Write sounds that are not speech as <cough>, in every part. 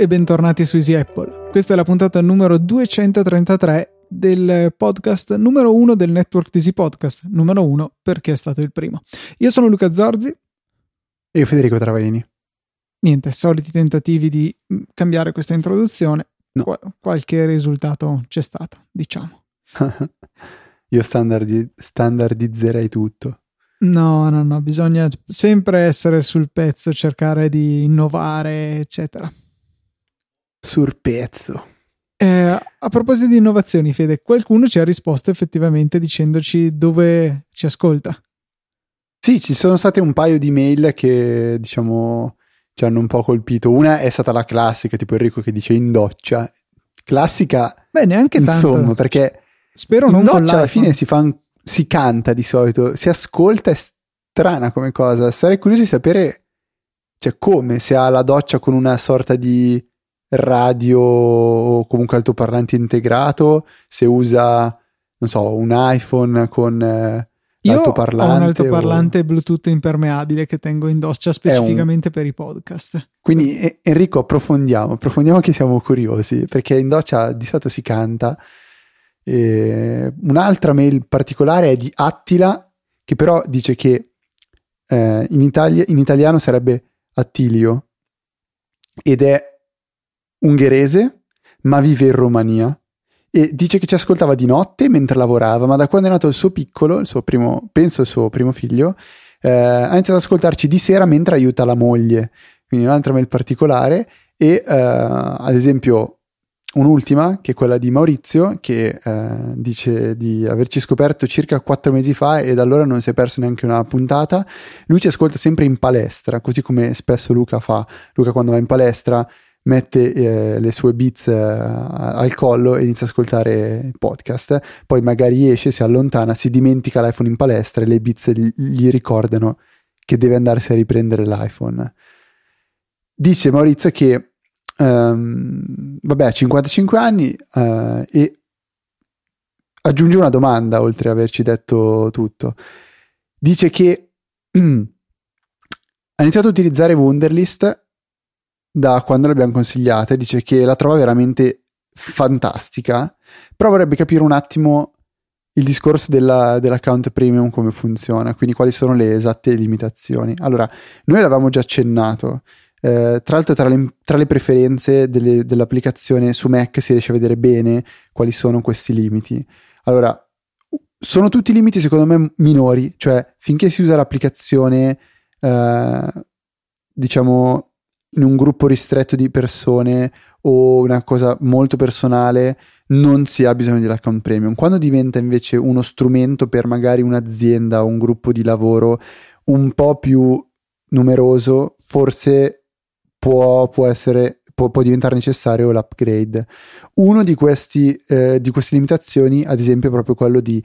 e bentornati su Easy Apple. Questa è la puntata numero 233 del podcast numero 1 del network Easy Podcast, numero 1 perché è stato il primo. Io sono Luca Zorzi. E io Federico Travaini. Niente, soliti tentativi di mm, cambiare questa introduzione. No. Qu- qualche risultato c'è stato, diciamo. <laughs> io standardi- standardizzerei tutto. No, no, no, bisogna sempre essere sul pezzo, cercare di innovare, eccetera. Sul pezzo. Eh, a proposito di innovazioni, Fede, qualcuno ci ha risposto effettivamente dicendoci dove ci ascolta. Sì, ci sono state un paio di mail che, diciamo, ci hanno un po' colpito. Una è stata la classica, tipo Enrico che dice in doccia. Classica, Beh, neanche tanto. insomma, perché Spero in non doccia alla fine si fa si canta di solito, si ascolta, è strana come cosa. Sarei curioso di sapere, cioè, come, se ha la doccia con una sorta di radio o comunque altoparlante integrato, se usa, non so, un iPhone con eh, Io ho l'altoparlante. un o- altoparlante Bluetooth impermeabile che tengo in doccia specificamente per i podcast. Quindi Enrico approfondiamo, approfondiamo che siamo curiosi, perché in doccia di solito si canta. E un'altra mail particolare è di Attila, che però dice che eh, in, Italia- in italiano sarebbe Attilio ed è ungherese, ma vive in Romania. E dice che ci ascoltava di notte mentre lavorava, ma da quando è nato il suo piccolo, il suo primo, penso il suo primo figlio, eh, ha iniziato ad ascoltarci di sera mentre aiuta la moglie quindi un'altra mail particolare e eh, ad esempio un'ultima che è quella di Maurizio che eh, dice di averci scoperto circa quattro mesi fa e da allora non si è perso neanche una puntata lui ci ascolta sempre in palestra così come spesso Luca fa Luca quando va in palestra mette eh, le sue beats eh, al collo e inizia ad ascoltare podcast. Poi magari esce, si allontana, si dimentica l'iPhone in palestra e le beats gli, gli ricordano che deve andarsi a riprendere l'iPhone. Dice Maurizio che ehm, vabbè ha 55 anni eh, e aggiunge una domanda oltre ad averci detto tutto. Dice che <clears throat> ha iniziato a utilizzare Wunderlist da quando l'abbiamo consigliata e dice che la trova veramente fantastica però vorrebbe capire un attimo il discorso della- dell'account premium come funziona quindi quali sono le esatte limitazioni allora noi l'avevamo già accennato eh, tra l'altro tra le, tra le preferenze delle- dell'applicazione su Mac si riesce a vedere bene quali sono questi limiti. Allora, sono tutti limiti secondo me minori, cioè finché si usa l'applicazione, eh, diciamo, in un gruppo ristretto di persone o una cosa molto personale, non si ha bisogno dell'account premium. Quando diventa invece uno strumento per magari un'azienda o un gruppo di lavoro un po' più numeroso, forse può, può essere può, diventare necessario l'upgrade. Uno di, questi, eh, di queste limitazioni, ad esempio, è proprio quello di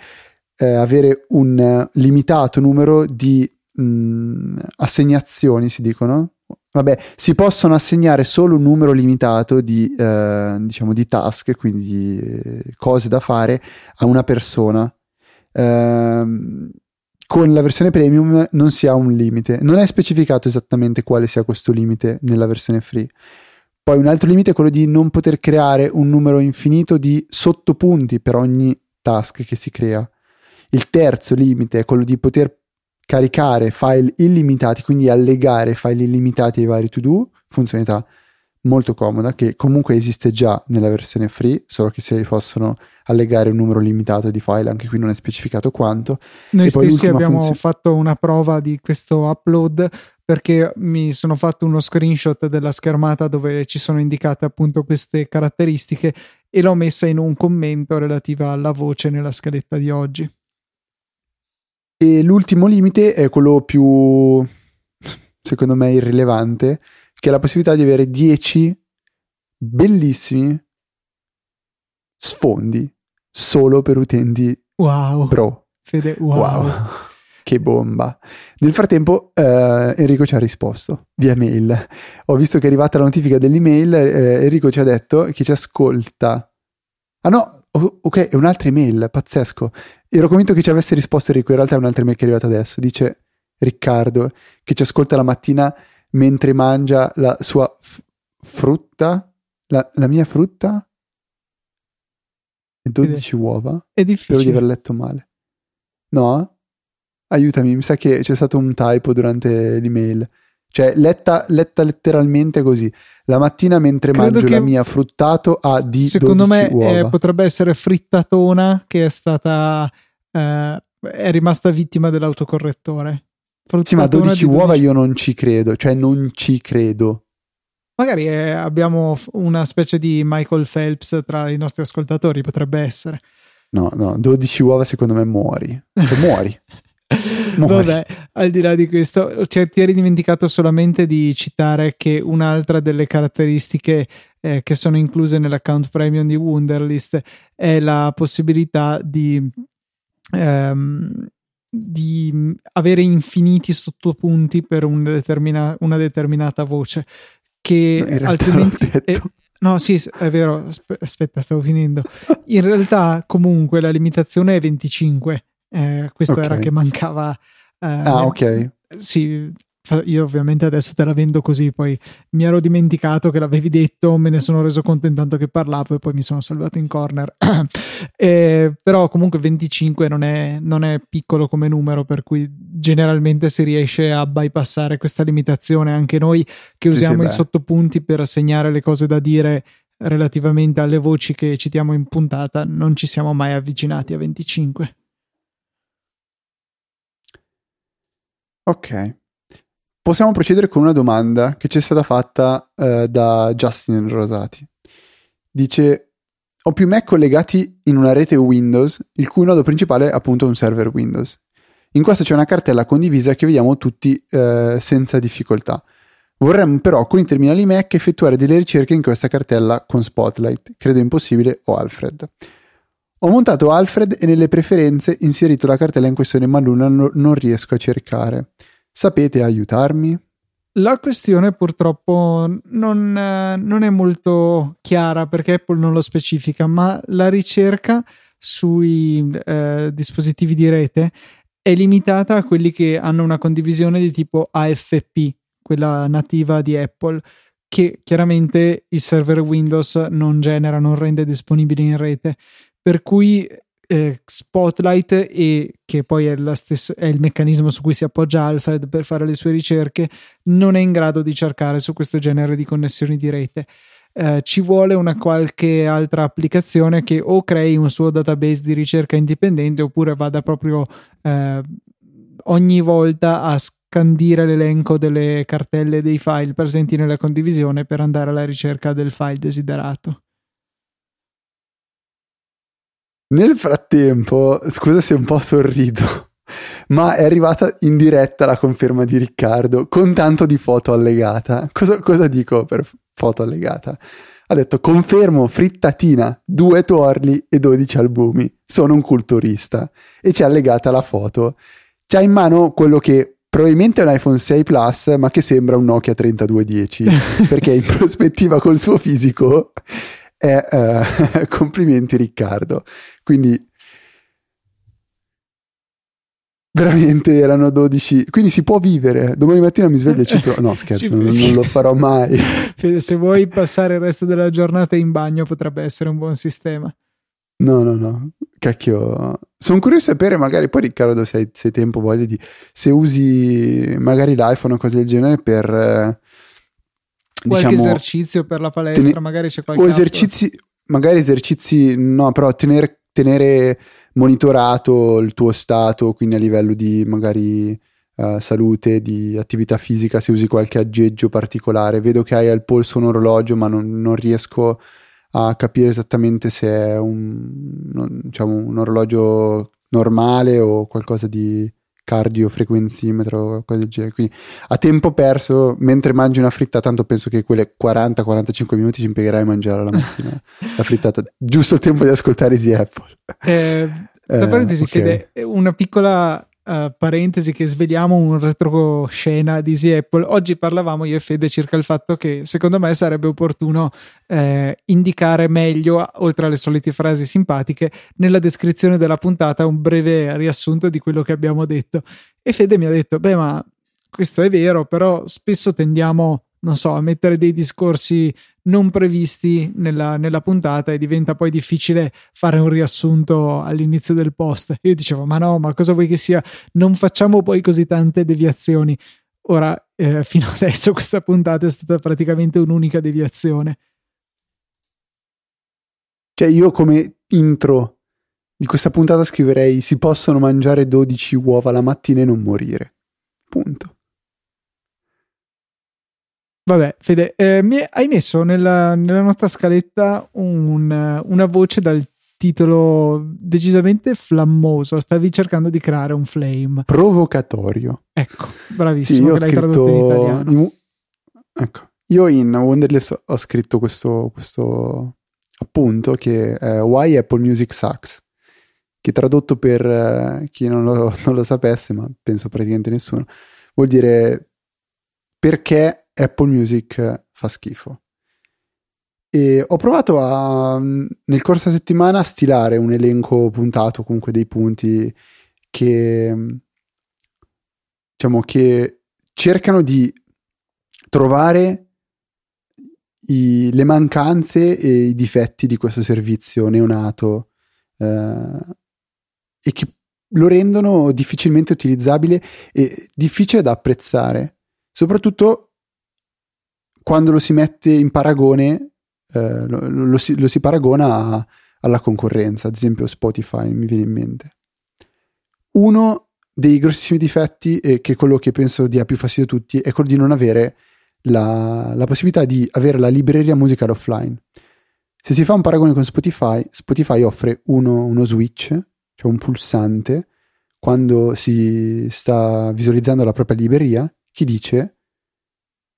eh, avere un limitato numero di mh, assegnazioni, si dicono. Vabbè, si possono assegnare solo un numero limitato di, eh, diciamo, di task, quindi di eh, cose da fare a una persona. Ehm, con la versione premium non si ha un limite, non è specificato esattamente quale sia questo limite nella versione free. Poi un altro limite è quello di non poter creare un numero infinito di sottopunti per ogni task che si crea. Il terzo limite è quello di poter caricare file illimitati, quindi allegare file illimitati ai vari to-do, funzionalità molto comoda che comunque esiste già nella versione free, solo che si possono allegare un numero limitato di file, anche qui non è specificato quanto. Noi E stessi abbiamo funzio- fatto una prova di questo upload perché mi sono fatto uno screenshot della schermata dove ci sono indicate appunto queste caratteristiche e l'ho messa in un commento relativa alla voce nella scaletta di oggi. E l'ultimo limite è quello più, secondo me, irrilevante, che è la possibilità di avere 10 bellissimi sfondi solo per utenti Wow, pro. Fede, wow. Wow, che bomba. Nel frattempo eh, Enrico ci ha risposto via mail. Ho visto che è arrivata la notifica dell'email, eh, Enrico ci ha detto che ci ascolta. Ah no, o- ok, è un'altra email, pazzesco. Ero convinto che ci avesse risposto Enrico, in realtà è un'altra email che è arrivata adesso. Dice Riccardo che ci ascolta la mattina mentre mangia la sua f- frutta, la, la mia frutta e 12 uova. È difficile. Spero di aver letto male. No? Aiutami, mi sa che c'è stato un typo durante l'email. Cioè, letta, letta letteralmente così. La mattina mentre Credo mangio la mia fruttato ha di Secondo 12 me eh, potrebbe essere frittatona che è stata eh, è rimasta vittima dell'autocorrettore. Sì, ma Frittatona 12 di uova io non ci credo, cioè non ci credo. Magari eh, abbiamo una specie di Michael Phelps tra i nostri ascoltatori, potrebbe essere. No, no, 12 uova secondo me muori. Cioè, muori. <laughs> Muori. Vabbè, al di là di questo, cioè, ti eri dimenticato solamente di citare che un'altra delle caratteristiche eh, che sono incluse nell'account premium di Wunderlist è la possibilità di, ehm, di avere infiniti sottopunti per un determina- una determinata voce. Che No, altrimenti eh, No, sì, è vero. aspe- Aspetta, stavo finendo. In realtà, comunque, la limitazione è 25. Eh, questo Ok. era che mancava. eh, Ah, ok. Sì, io ovviamente adesso te la vendo così. Poi mi ero dimenticato che l'avevi detto, me ne sono reso conto intanto che parlavo e poi mi sono salvato in corner. <clears throat> Eh, però, comunque, 25 non è, non è piccolo come numero, per cui generalmente si riesce a bypassare questa limitazione. Anche noi che Sì, usiamo sì, i sottopunti per segnare le cose da dire relativamente alle voci che citiamo in puntata, non ci siamo mai avvicinati a 25. Ok. Possiamo procedere con una domanda che ci è stata fatta eh, da Justin Rosati. Dice: Ho più Mac collegati in una rete Windows, il cui nodo principale è appunto un server Windows. In questo c'è una cartella condivisa che vediamo tutti eh, senza difficoltà. Vorremmo però con i terminali Mac effettuare delle ricerche in questa cartella con Spotlight, credo impossibile, o Alfred. Ho montato Alfred e nelle preferenze inserito la cartella in questione, ma l'una no- non riesco a cercare. Sapete aiutarmi? La questione purtroppo non, non è molto chiara perché Apple non lo specifica, ma la ricerca sui eh, dispositivi di rete è limitata a quelli che hanno una condivisione di tipo AFP, quella nativa di Apple, che chiaramente il server Windows non genera, non rende disponibili in rete. Per cui eh, Spotlight e che poi è, stessa, è il meccanismo su cui si appoggia Alfred per fare le sue ricerche non è in grado di cercare su questo genere di connessioni di rete. Eh, ci vuole una qualche altra applicazione che o crei un suo database di ricerca indipendente oppure vada proprio eh, ogni volta a scandire l'elenco delle cartelle dei file presenti nella condivisione per andare alla ricerca del file desiderato. Nel frattempo, scusa se un po' sorrido, <laughs> ma è arrivata in diretta la conferma di Riccardo con tanto di foto allegata. Cosa, cosa dico per foto allegata? Ha detto confermo frittatina, due tuorli e 12 albumi. Sono un culturista. E ci ha allegata la foto. C'ha in mano quello che probabilmente è un iPhone 6 Plus, ma che sembra un Nokia 3210, <laughs> perché in prospettiva col suo fisico è eh, <laughs> complimenti Riccardo. Quindi veramente erano 12, quindi si può vivere. Domani mattina mi sveglio e ci provo. No, <laughs> scherzo, non, non lo farò mai. <laughs> Se vuoi passare il resto della giornata in bagno potrebbe essere un buon sistema. No, no, no. Cacchio. Sono curioso di sapere, magari poi Riccardo, se hai, se hai tempo, voglia di se usi magari l'iPhone o cose del genere per eh, Qualche diciamo esercizio per la palestra, tene- magari c'è qualche o altro. esercizi, magari esercizi, no, però tenere, tenere monitorato il tuo stato, quindi a livello di magari eh, salute, di attività fisica, se usi qualche aggeggio particolare. Vedo che hai al polso un orologio, ma non, non riesco a capire esattamente se è un, non- diciamo, un orologio normale o qualcosa di cardiofrequenzimetro o cose del genere. Quindi a tempo perso, mentre mangi una frittata, tanto penso che quelle 40-45 minuti ci impiegherai a mangiare la mattina la frittata, giusto il tempo di ascoltare di Apple. Eh, Eh, tra parentesi, ok. Fede, una piccola eh, parentesi che sveliamo un retroscena di Easy Apple. Oggi parlavamo io e Fede circa il fatto che secondo me sarebbe opportuno eh, indicare meglio, oltre alle solite frasi simpatiche, nella descrizione della puntata un breve riassunto di quello che abbiamo detto. E Fede mi ha detto: Beh, ma questo è vero, però spesso tendiamo non so, a mettere dei discorsi non previsti nella, nella, puntata e diventa poi difficile fare un riassunto all'inizio del post. Io dicevo, ma no, ma cosa vuoi che sia? Non facciamo poi così tante deviazioni. Ora, eh, <laughs> fino adesso questa puntata è stata praticamente un'unica deviazione. Cioè, io come intro di questa puntata scriverei: si possono mangiare 12 uova la mattina e non morire. Punto. Vabbè, Fede, eh, mi hai messo nella, nella nostra scaletta un, una voce dal titolo decisamente flammoso. Stavi cercando di creare un flame. Provocatorio. Ecco, bravissimo. Sì, io ho scritto in italiano. In, ecco, io in Wonderless ho scritto questo, questo appunto che è Why Apple Music Sucks, che tradotto per eh, chi non lo, <laughs> non lo sapesse, ma penso praticamente nessuno, vuol dire perché Apple Music fa schifo. E ho provato a, nel corso della settimana a stilare un elenco puntato, comunque dei punti che, diciamo, che cercano di trovare i, le mancanze e i difetti di questo servizio neonato eh, e che lo rendono difficilmente utilizzabile e difficile da apprezzare, soprattutto quando lo si mette in paragone, eh, lo, lo, si, lo, si, paragona a, alla concorrenza, ad esempio Spotify mi viene in mente. Uno dei grossissimi difetti, e che è quello che penso dia più fastidio a tutti, è quello di non avere la, la possibilità di avere la libreria musicale offline. Se si fa un paragone con Spotify, Spotify offre uno, uno switch, cioè un pulsante, quando si sta visualizzando la propria libreria, che dice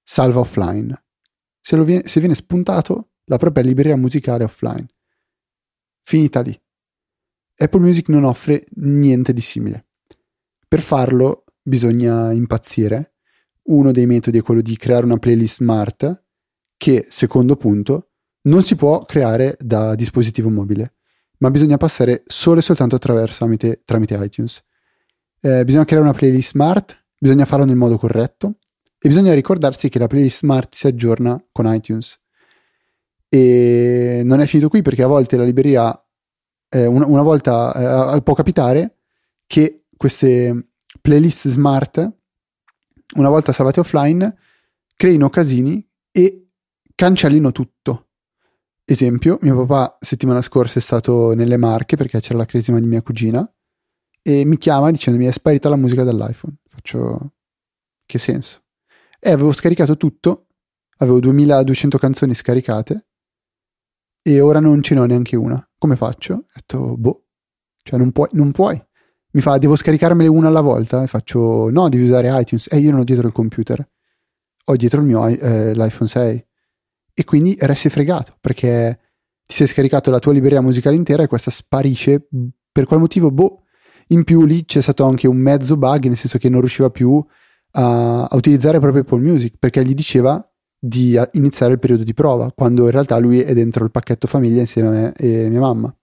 salva offline. Se, viene, se viene spuntato, la propria libreria musicale offline. Finita lì. Apple Music non offre niente di simile. Per farlo bisogna impazzire. Uno dei metodi è quello di creare una playlist smart che, secondo punto, non si può creare da dispositivo mobile, ma bisogna passare solo e soltanto attraverso tramite, tramite iTunes. Eh, bisogna creare una playlist smart, bisogna farlo nel modo corretto, e bisogna ricordarsi che la playlist smart si aggiorna con iTunes. E non è finito qui perché a volte la libreria, eh, una, una, volta eh, può capitare che queste playlist smart, una volta salvate offline, creino casini e cancellino tutto. Esempio, mio papà settimana scorsa è stato nelle Marche perché c'era la cresima di mia cugina e mi chiama dicendomi è sparita la musica dall'iPhone. Faccio che senso? E avevo scaricato tutto, avevo 2200 canzoni scaricate e ora non ce n'ho neanche una. Come faccio? Ho detto, boh, cioè non puoi, non puoi. Mi fa, devo scaricarmele una alla volta? E faccio, no, devi usare iTunes. E io non ho dietro il computer, ho dietro il mio eh, l'iPhone 6. E quindi resti fregato, perché ti sei scaricato la tua libreria musicale intera e questa sparisce. Per qual motivo? Boh. In più lì c'è stato anche un mezzo bug, nel senso che non riusciva più a, a utilizzare proprio Apple Music perché gli diceva di iniziare il periodo di prova, quando in realtà lui è dentro il pacchetto famiglia insieme a me e mia mamma.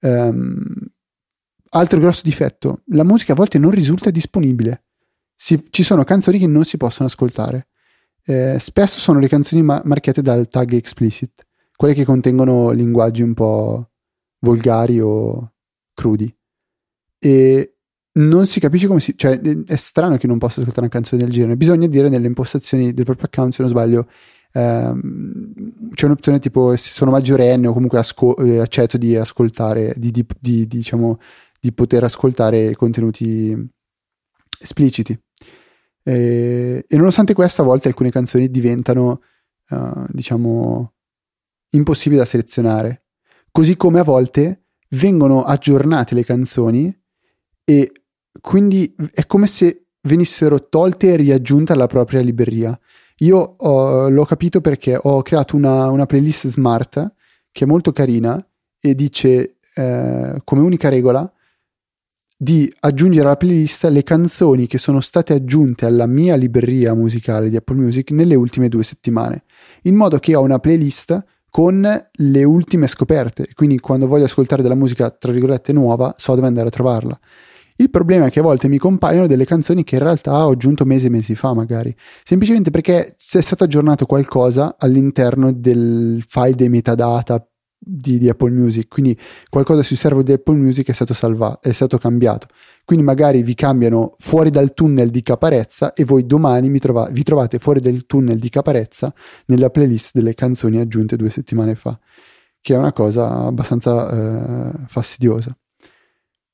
Um, altro grosso difetto, la musica a volte non risulta disponibile. Si, ci sono canzoni che non si possono ascoltare. Eh, spesso sono le canzoni ma- marchiate dal tag explicit, quelle che contengono linguaggi un po' volgari o crudi. E non si capisce come si... cioè è strano che non possa ascoltare una canzone del genere. Bisogna dire nelle impostazioni del proprio account, se non sbaglio, ehm, c'è un'opzione tipo se sono maggiorenne o comunque asco- eh, accetto di ascoltare, di, di, di, diciamo, di poter ascoltare contenuti espliciti. E, e, nonostante questo, a volte alcune canzoni diventano, uh, diciamo, impossibili da selezionare. Così come a volte vengono aggiornate le canzoni e quindi è come se venissero tolte e riaggiunte alla propria libreria. Io ho, l'ho capito perché ho creato una, una, playlist smart che è molto carina e dice eh, come unica regola di aggiungere alla playlist le canzoni che sono state aggiunte alla mia libreria musicale di Apple Music nelle ultime due settimane, in modo che ho una playlist con le ultime scoperte, quindi quando voglio ascoltare della musica tra virgolette nuova so dove andare a trovarla. Il problema è che a volte mi compaiono delle canzoni che in realtà ho aggiunto mesi e mesi fa, magari. Semplicemente perché è stato aggiornato qualcosa all'interno del file dei metadata di, di, Apple Music, quindi qualcosa sui server di Apple Music è stato salvato, è stato cambiato. Quindi magari vi cambiano fuori dal tunnel di Caparezza e voi domani trova, vi trovate fuori dal tunnel di Caparezza nella playlist delle canzoni aggiunte due settimane fa, che è una cosa abbastanza eh, fastidiosa.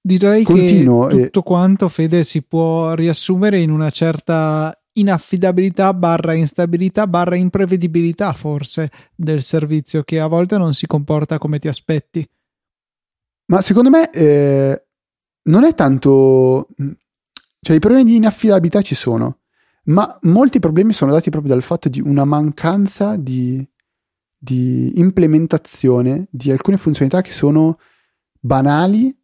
Direi Continuo che tutto e... quanto, Fede, si può riassumere in una certa inaffidabilità barra instabilità barra imprevedibilità forse del servizio che a volte non si comporta come ti aspetti. Ma secondo me eh, non è tanto... Cioè i problemi di inaffidabilità ci sono, ma molti problemi sono dati proprio dal fatto di una mancanza di, di implementazione di alcune funzionalità che sono banali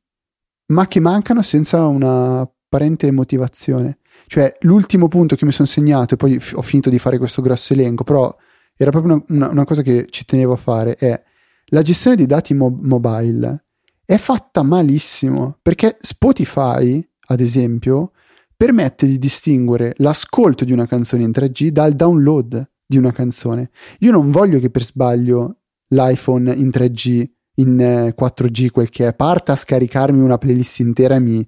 ma che mancano senza una apparente motivazione. Cioè, l'ultimo punto che mi sono segnato, e poi ho finito di fare questo grosso elenco, però era proprio una, una, una cosa che ci tenevo a fare, è la gestione dei dati mo- mobile è fatta malissimo, perché Spotify, ad esempio, permette di distinguere l'ascolto di una canzone in 3G dal download di una canzone. Io non voglio che per sbaglio l'iPhone in 3G in 4G quel che è, parta a scaricarmi una playlist intera e mi,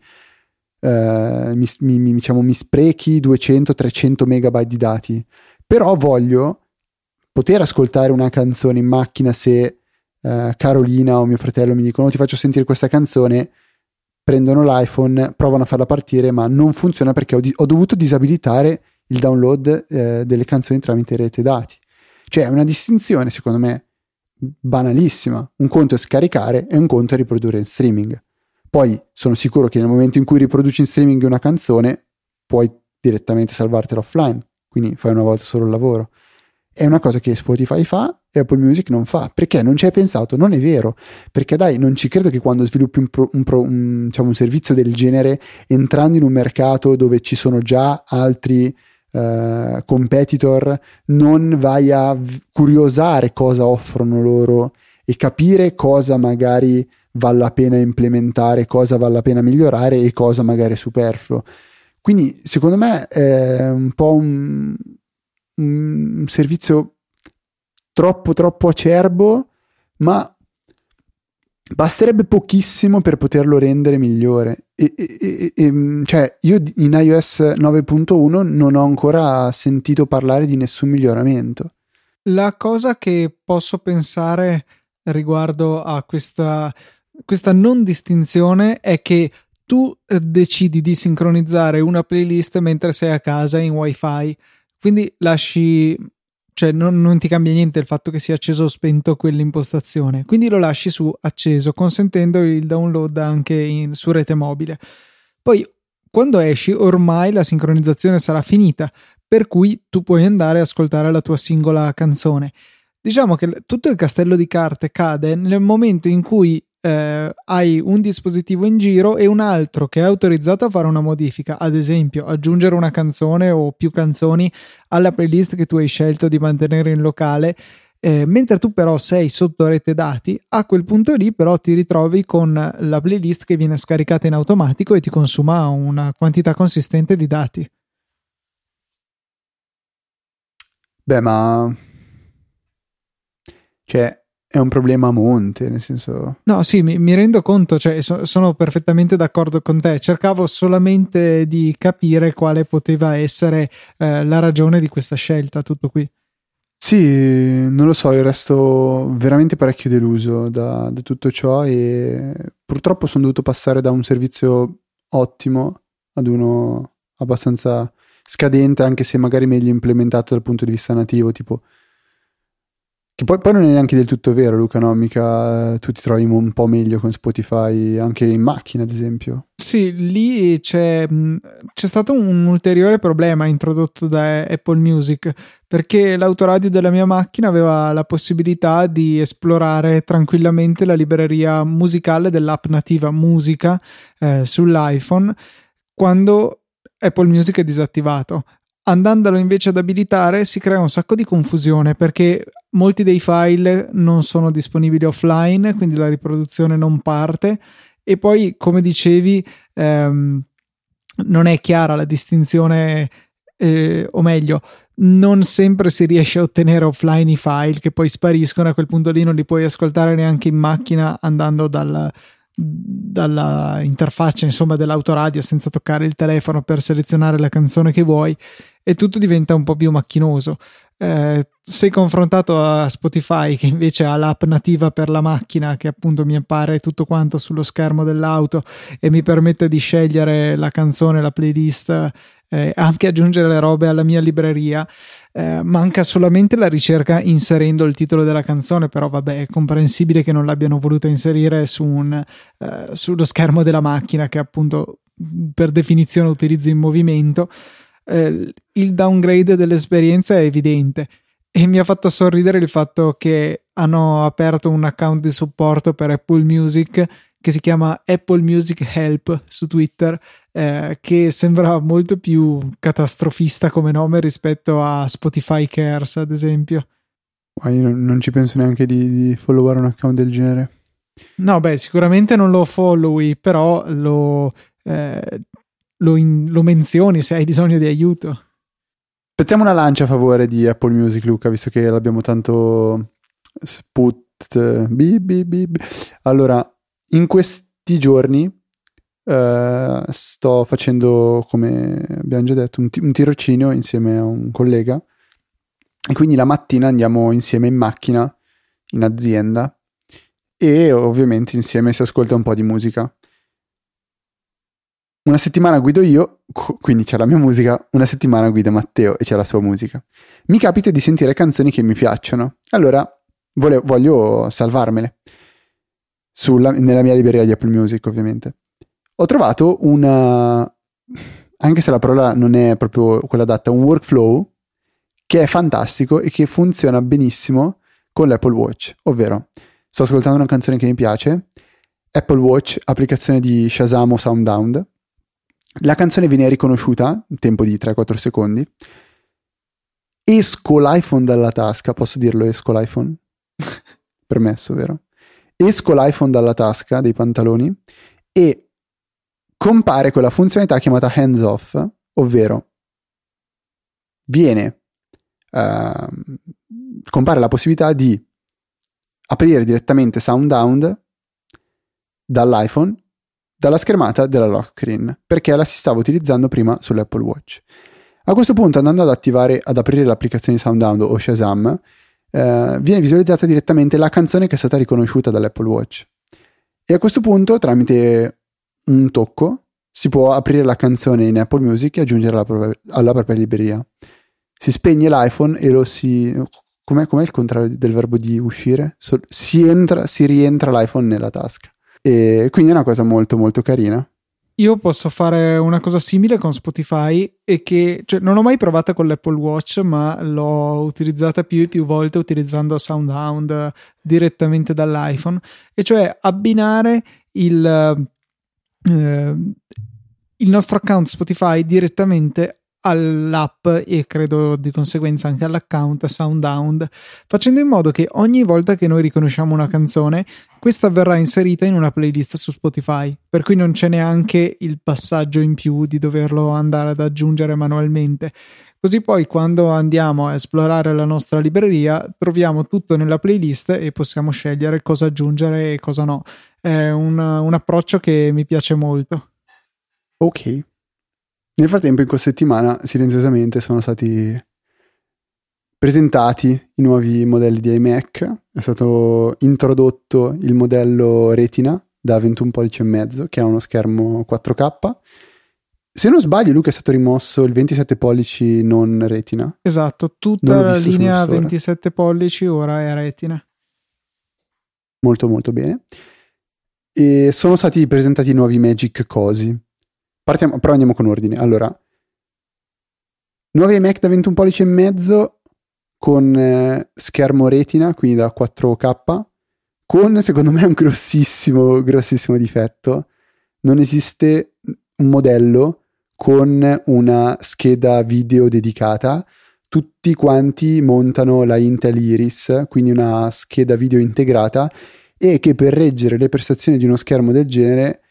eh, mi, mi, diciamo, mi sprechi 200-300 megabyte di dati. Però voglio poter ascoltare una canzone in macchina se eh, Carolina o mio fratello mi dicono oh, ti faccio sentire questa canzone, prendono l'iPhone, provano a farla partire, ma non funziona perché ho, di- ho dovuto disabilitare il download eh, delle canzoni tramite rete dati. Cioè è una distinzione, secondo me, banalissima. Un conto è scaricare e un conto è riprodurre in streaming. Poi sono sicuro che nel momento in cui riproduci in streaming una canzone, puoi direttamente salvartela offline, quindi fai una volta solo il lavoro. È una cosa che Spotify fa e Apple Music non fa. Perché non ci hai pensato? Non è vero. Perché dai, non ci credo che quando sviluppi un, pro, un, pro, un, diciamo, un servizio del genere, entrando in un mercato dove ci sono già altri uh, competitor, non vai a curiosare cosa offrono loro e capire cosa magari vale la pena implementare, cosa vale la pena migliorare e cosa magari è superfluo. Quindi secondo me è un po' un, un servizio troppo troppo acerbo, ma basterebbe pochissimo per poterlo rendere migliore. E, e, e, mm, cioè, io in iOS 9.1 non ho ancora sentito parlare di nessun miglioramento. La cosa che posso pensare riguardo a questa, questa non distinzione è che tu eh, decidi di sincronizzare una playlist mentre sei a casa in wifi quindi lasci cioè non, non, ti cambia niente il fatto che sia acceso o spento quell'impostazione, quindi lo lasci su acceso, consentendo il download anche in, su rete mobile. Poi quando esci ormai la sincronizzazione sarà finita, per cui tu puoi andare a ascoltare la tua singola canzone. Diciamo che tutto il castello di carte cade nel momento in cui eh, hai un dispositivo in giro e un altro che è autorizzato a fare una modifica, ad esempio aggiungere una canzone o più canzoni alla playlist che tu hai scelto di mantenere in locale. Eh, mentre tu però sei sotto rete dati, a quel punto lì però ti ritrovi con la playlist che viene scaricata in automatico e ti consuma una quantità consistente di dati. Beh, ma cioè è un problema a monte, nel senso... No, sì, mi, mi rendo conto, cioè, so, sono perfettamente d'accordo con te. Cercavo solamente di capire quale poteva essere eh, la ragione di questa scelta, tutto qui. Sì, non lo so, io resto veramente parecchio deluso da, da tutto ciò e purtroppo sono dovuto passare da un servizio ottimo ad uno abbastanza scadente, anche se magari meglio implementato dal punto di vista nativo, tipo che poi, poi, non è neanche del tutto vero, Luca, no? Mica tu ti trovi un po' meglio con Spotify anche in macchina, ad esempio. Sì, lì c'è, c'è stato un ulteriore problema introdotto da Apple Music perché l'autoradio della mia macchina aveva la possibilità di esplorare tranquillamente la libreria musicale dell'app nativa Musica eh, sull'iPhone quando Apple Music è disattivato andandolo invece ad abilitare si crea un sacco di confusione perché molti dei file non sono disponibili offline, quindi la riproduzione non parte E poi, come dicevi, ehm, non è chiara la distinzione, eh, o meglio, non sempre si riesce a ottenere offline i file che poi spariscono. A quel punto lì non li puoi ascoltare neanche in macchina andando dal, dalla interfaccia insomma dell'autoradio senza toccare il telefono per selezionare la canzone che vuoi e tutto diventa un po' più macchinoso. Eh, sei confrontato a Spotify che invece ha l'app nativa per la macchina che appunto mi appare tutto quanto sullo schermo dell'auto e mi permette di scegliere la canzone, la playlist eh, anche aggiungere le robe alla mia libreria eh, manca solamente la ricerca inserendo il titolo della canzone, però vabbè, è comprensibile che non l'abbiano voluta inserire su un, eh, sullo schermo della macchina che appunto per definizione utilizzo in movimento. Eh, il downgrade dell'esperienza è evidente e mi ha fatto sorridere il fatto che hanno aperto un account di supporto per Apple Music che si chiama Apple Music Help su Twitter, eh, che sembra molto più catastrofista come nome rispetto a Spotify Cares, ad esempio. Ma io non ci penso neanche di, di followare un account del genere. No, beh, sicuramente non lo followi, però lo, eh, lo, in, lo menzioni se hai bisogno di aiuto. Spezziamo una lancia a favore di Apple Music, Luca, visto che l'abbiamo tanto sput. Bi, bi, bi, allora, in questi giorni uh, sto facendo, come abbiamo già detto, un, t- un tirocinio insieme a un collega e quindi la mattina andiamo insieme in macchina in azienda e ovviamente insieme si ascolta un po' di musica. Una settimana guido io, quindi c'è la mia musica, una settimana guida Matteo e c'è la sua musica. Mi capita di sentire canzoni che mi piacciono, allora voglio, voglio salvarmele sulla, nella mia libreria di Apple Music, ovviamente. Ho trovato una, anche se la parola non è proprio quella adatta, un workflow che è fantastico e che funziona benissimo con l'Apple Watch, ovvero sto ascoltando una canzone che mi piace, Apple Watch, applicazione di Shazam o Soundhound, la canzone viene riconosciuta in tempo di 3-4 secondi, esco l'iPhone dalla tasca, posso dirlo esco l'iPhone? <laughs> Permesso, vero? Esco l'iPhone dalla tasca dei pantaloni e compare quella funzionalità chiamata hands off, ovvero viene uh, compare la possibilità di aprire direttamente SoundHound dall'iPhone dalla schermata della lock screen perché la si stava utilizzando prima sull'Apple Watch. A questo punto andando ad attivare ad aprire l'applicazione SoundHound o Shazam eh, viene visualizzata direttamente la canzone che è stata riconosciuta dall'Apple Watch. E a questo punto, tramite un tocco, si può aprire la canzone in Apple Music e aggiungerla alla propria, alla propria libreria. Si spegne l'iPhone e lo si... Com'è, com'è il contrario del verbo di uscire? Si, entra, si rientra l'iPhone nella tasca. E quindi è una cosa molto molto carina. Io posso fare una cosa simile con Spotify e che cioè, non ho mai provata con l'Apple Watch, ma l'ho utilizzata più e più volte utilizzando SoundHound direttamente dall'iPhone, e cioè abbinare il, eh, il nostro account Spotify direttamente all'app e credo di conseguenza anche all'account SoundHound, facendo in modo che ogni volta che noi riconosciamo una canzone, questa verrà inserita in una playlist su Spotify, per cui non c'è neanche il passaggio in più di doverlo andare ad aggiungere manualmente. Così poi quando andiamo a esplorare la nostra libreria troviamo tutto nella playlist e possiamo scegliere cosa aggiungere e cosa no. È un, un approccio che mi piace molto. Ok, nel frattempo, in questa settimana, silenziosamente sono stati presentati i nuovi modelli di iMac. È stato introdotto il modello Retina da 21 pollici e mezzo, che ha uno schermo 4K. Se non sbaglio, Luca è stato rimosso il 27 pollici non Retina. Esatto, tutta la linea 27 pollici ora è Retina. Molto molto bene. E sono stati presentati i nuovi Magic Cosi Partiamo, però andiamo con ordine. Allora, nuovi iMac da 21 pollici e mezzo con eh, schermo retina, quindi da 4K, con secondo me un grossissimo, grossissimo difetto. Non esiste un modello con una scheda video dedicata. Tutti quanti montano la Intel Iris, quindi una scheda video integrata e che per reggere le prestazioni di uno schermo del genere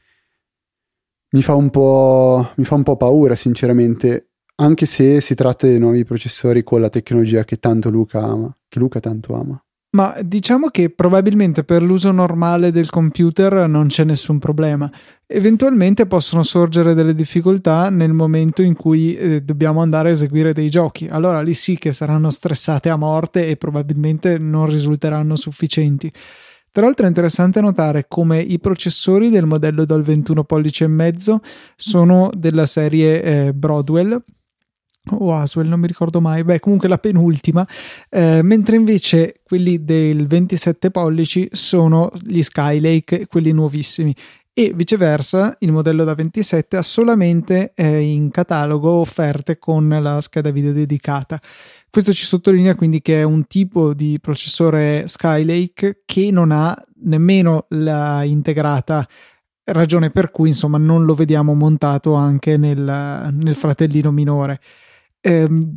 mi fa un po', fa un po paura, sinceramente, anche se si tratta di nuovi processori con la tecnologia che tanto Luca ama, che Luca tanto ama. Ma diciamo che probabilmente per l'uso normale del computer non c'è nessun problema. Eventualmente possono sorgere delle difficoltà nel momento in cui eh, dobbiamo andare a eseguire dei giochi. Allora lì sì che saranno stressate a morte e probabilmente non risulteranno sufficienti. Tra l'altro è interessante notare come i processori del modello dal 21 pollice e mezzo sono della serie eh, Broadwell o Aswell, non mi ricordo mai, beh comunque la penultima, eh, mentre invece quelli del 27 pollici sono gli Skylake, quelli nuovissimi e viceversa il modello da 27 ha solamente eh, in catalogo offerte con la scheda video dedicata. Questo ci sottolinea quindi che è un tipo di processore Skylake che non ha nemmeno la integrata ragione per cui insomma non lo vediamo montato anche nel, nel fratellino minore. Ehm,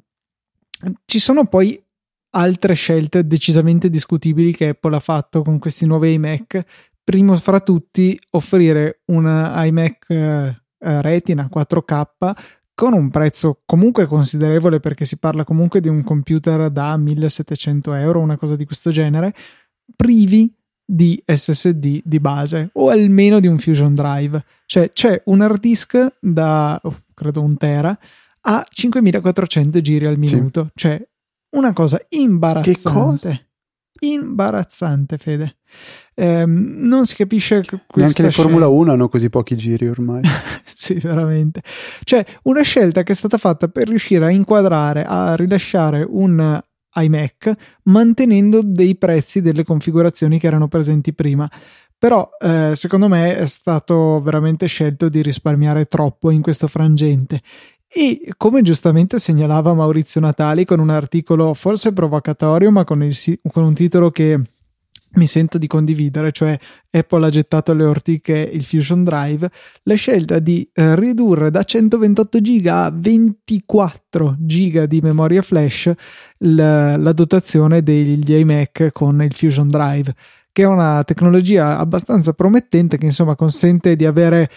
ci sono poi altre scelte decisamente discutibili che Apple ha fatto con questi nuovi iMac primo fra tutti offrire un iMac eh, Retina 4K con un prezzo comunque considerevole perché si parla comunque di un computer da 1700 euro, una cosa di questo genere, privi di SSD di base o almeno di un Fusion Drive. Cioè c'è un hard disk da, oh, credo un tera, a 5400 giri al minuto. Sì. Cioè una cosa imbarazzante. Che cosa? Imbarazzante, Fede. Eh, non si capisce neanche le Formula 1 hanno così pochi giri ormai. <laughs> sì, veramente. Cioè, una scelta che è stata fatta per riuscire a inquadrare, a rilasciare un iMac mantenendo dei prezzi delle configurazioni che erano presenti prima. Però eh, secondo me è stato veramente scelto di risparmiare troppo in questo frangente e come giustamente segnalava Maurizio Natali con un articolo forse provocatorio, ma con, il, con, un titolo che mi sento di condividere, cioè Apple ha gettato alle ortiche il Fusion Drive, la scelta di eh, ridurre da 128 GB a 24 GB di memoria flash la, la dotazione degli iMac con il Fusion Drive, che è una tecnologia abbastanza promettente che insomma consente di avere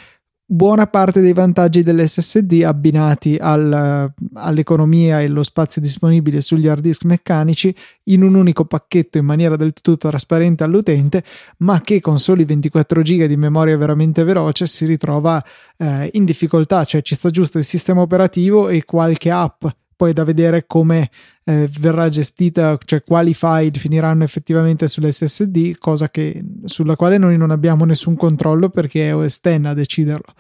buona parte dei vantaggi dell'SSD abbinati al, all'economia e allo spazio disponibile sugli hard disk meccanici in un unico pacchetto in maniera del tutto trasparente all'utente, ma che con soli 24 GB di memoria veramente veloce si ritrova eh, in difficoltà, cioè ci sta giusto il sistema operativo e qualche app poi è da vedere come eh, verrà gestita, cioè quali file finiranno effettivamente sull'SSD, cosa che, sulla quale noi non abbiamo nessun controllo perché è OS X a deciderlo.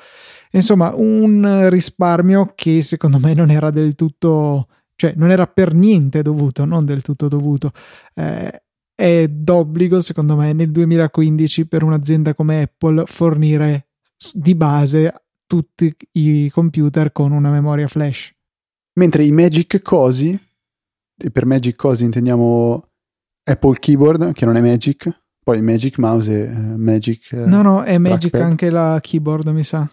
Insomma, un risparmio che secondo me non era del tutto, cioè non era per niente dovuto, non del tutto dovuto. Eh, è d'obbligo, secondo me, nel 2015 per un'azienda come Apple fornire di base tutti i computer con una memoria flash. Mentre i Magic Cosi, e per Magic Cosi intendiamo Apple Keyboard, che non è Magic, poi Magic Mouse e uh, Magic. Uh, no, no, è Magic trackpad. anche la keyboard, mi sa.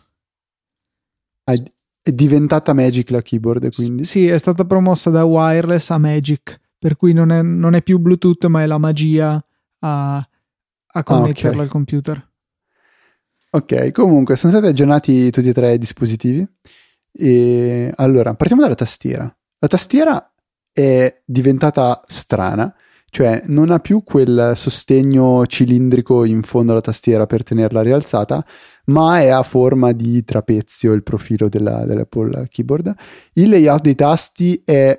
Ah, è diventata Magic la keyboard, quindi? S- sì, è stata promossa da wireless a Magic, per cui non è, non è più Bluetooth, ma è la magia a, a connetterla ah, okay. al computer. Ok, comunque sono stati aggiornati tutti e tre i dispositivi. E allora, partiamo dalla tastiera. La tastiera è diventata strana, cioè non ha più quel sostegno cilindrico in fondo alla tastiera per tenerla rialzata, ma è a forma di trapezio il profilo della, dell'Apple Keyboard. Il layout dei tasti è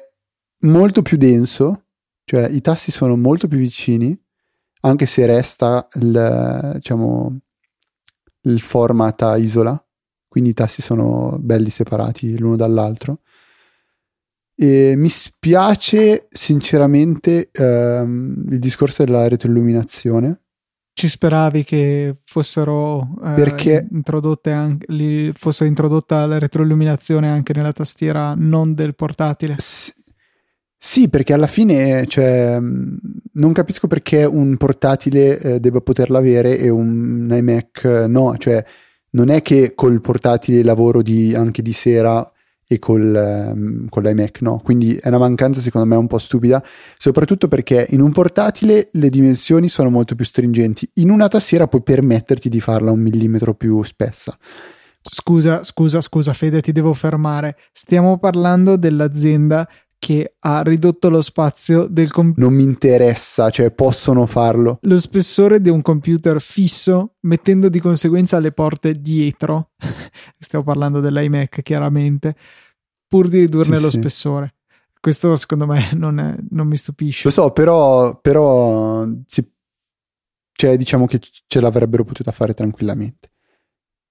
molto più denso, cioè i tasti sono molto più vicini, anche se resta il, diciamo, il format a isola quindi i tasti sono belli separati l'uno dall'altro. E mi spiace sinceramente ehm, il discorso della retroilluminazione. Ci speravi che fossero eh, Perché... introdotte anche, li, fosse introdotta la retroilluminazione anche nella tastiera non del portatile? S- sì, perché alla fine cioè, non capisco perché un portatile eh, debba poterla avere e un iMac no, cioè non è che col portatile lavoro di, anche di sera e col, ehm, con l'iMac no. Quindi è una mancanza secondo me un po' stupida, soprattutto perché in un portatile le dimensioni sono molto più stringenti, in una tastiera puoi permetterti di farla un millimetro più spessa. Scusa, scusa, scusa Fede, ti devo fermare. Stiamo parlando dell'azienda che ha ridotto lo spazio del computer. Non mi interessa, cioè possono farlo. Lo spessore di un computer fisso, mettendo di conseguenza le porte dietro. <laughs> Stiamo parlando dell'iMac, chiaramente, pur di ridurne sì, lo sì. spessore. Questo secondo me <laughs> non, è, non, mi stupisce. Lo so, però, però si, cioè, diciamo che ce l'avrebbero potuta fare tranquillamente.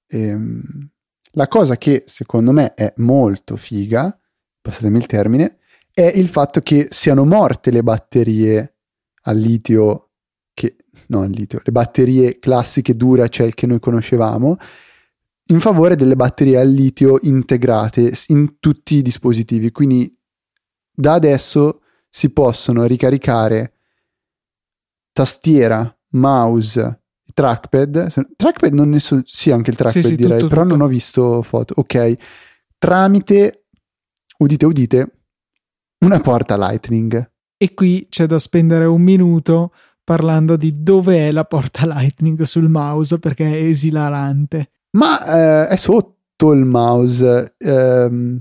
Ehm, la cosa che secondo me è molto figa, passatemi il termine, è il fatto che siano morte le batterie al litio, che, no al litio, le batterie classiche Duracell che noi conoscevamo, in favore delle batterie al litio integrate in tutti i dispositivi. Quindi da adesso si possono ricaricare tastiera, mouse, trackpad, trackpad non ne so, sì anche il trackpad sì, sì, direi, tutto, però tutto. non ho visto foto, ok, tramite, udite udite, una porta Lightning. E qui c'è da spendere un minuto parlando di dove è la porta Lightning sul mouse perché è esilarante. Ma eh, è sotto il mouse, ehm,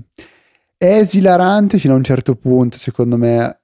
è esilarante fino a un certo punto secondo me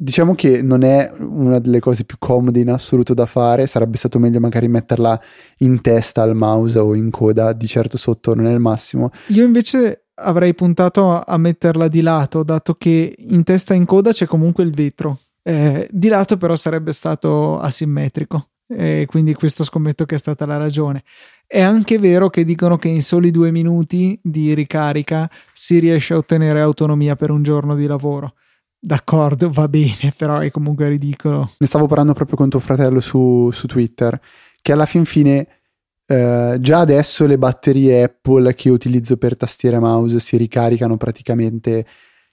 Diciamo che non è una delle cose più comode in assoluto da fare, sarebbe stato meglio magari metterla in testa al mouse o in coda, di certo sotto non è il massimo. Io invece avrei puntato a metterla di lato, dato che in testa e in coda c'è comunque il vetro. Eh, di lato però sarebbe stato asimmetrico, e quindi questo scommetto che è stata la ragione. È anche vero che dicono che in soli due minuti di ricarica si riesce a ottenere autonomia per un giorno di lavoro d'accordo, va bene, <laughs> però è comunque ridicolo. Ne stavo parlando proprio con tuo fratello su, su Twitter, che alla fin fine eh, già adesso le batterie Apple che utilizzo per tastiera e mouse si ricaricano praticamente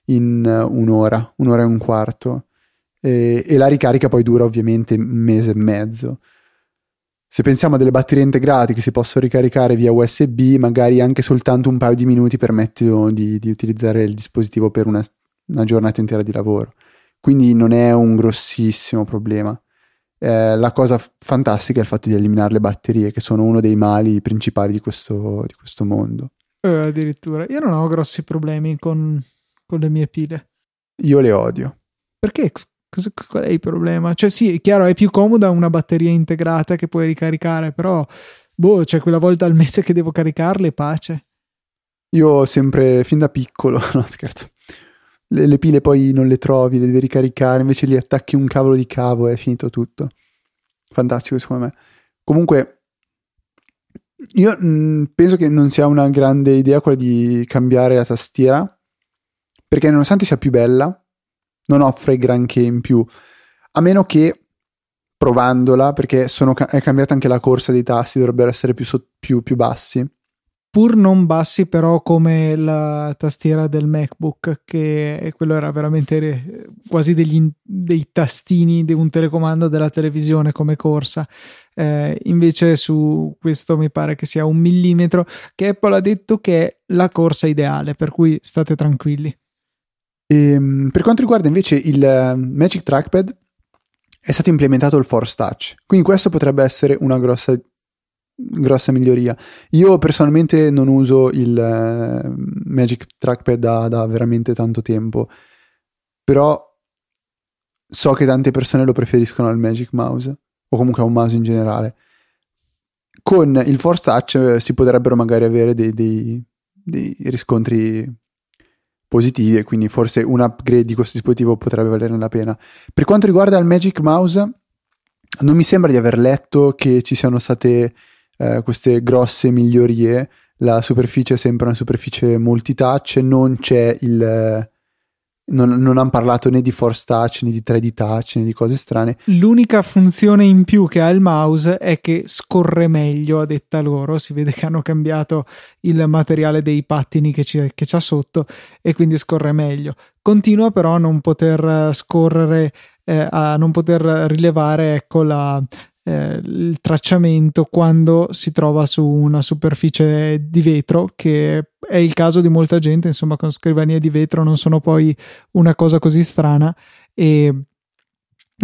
in un'ora, un'ora e un quarto. E, e la ricarica poi dura ovviamente un mese e mezzo. Se pensiamo a delle batterie integrate che si possono ricaricare via USB, magari anche soltanto un paio di minuti permettono di, di utilizzare il dispositivo per una una giornata intera di lavoro. Quindi non è un grossissimo problema. Eh, la cosa fantastica è il fatto di eliminare le batterie, che sono uno dei mali principali di questo, di questo mondo. Eh, addirittura, io non ho grossi problemi con, con le mie pile. Io le odio. Perché? Cosa, qual è il problema? Cioè, sì, è chiaro, è più comoda una batteria integrata che puoi ricaricare, però, boh, c'è quella volta al mese che devo caricarle, pace. Io ho sempre, fin da piccolo, <laughs> no scherzo, le, le, pile poi non le trovi, le devi ricaricare, invece li attacchi un cavolo di cavo e è finito tutto. Fantastico secondo me. Comunque, io mh, mm, penso che non sia una grande idea quella di cambiare la tastiera, perché nonostante sia più bella, non offre granché in più, a meno che provandola, perché sono, è cambiata anche la corsa dei tasti, dovrebbero essere più, so, più, più bassi pur non bassi però come la tastiera del MacBook che quello era veramente quasi degli, dei tastini di un telecomando della televisione come corsa. Eh, invece su questo mi pare che sia un millimetro che Apple ha detto che è la corsa ideale per cui state tranquilli. E, ehm, per quanto riguarda invece il eh, Magic Trackpad è stato implementato il Force Touch. Quindi questo potrebbe essere una grossa grossa miglioria. Io personalmente non uso il uh, Magic Trackpad da, da, veramente tanto tempo, però so che tante persone lo preferiscono al Magic Mouse o comunque a un mouse in generale. Con il Force Touch eh, si potrebbero magari avere dei, dei, dei riscontri positivi e quindi forse un upgrade di questo dispositivo potrebbe valerne la pena. Per quanto riguarda il Magic Mouse, non mi sembra di aver letto che ci siano state eh, queste grosse migliorie. La superficie è sempre una superficie multitouch, non c'è il... Non, non hanno parlato né di Force Touch né di 3D Touch né di cose strane. L'unica funzione in più che ha il mouse è che scorre meglio, a detta loro. Si vede che hanno cambiato il materiale dei pattini che, c'è, che c'ha sotto e quindi scorre meglio. Continua però a non poter scorrere, eh, a non poter rilevare ecco, la, eh, il tracciamento quando si trova su una superficie di vetro che è il caso di molta gente, insomma, con scrivanie di vetro non sono poi una cosa così strana e,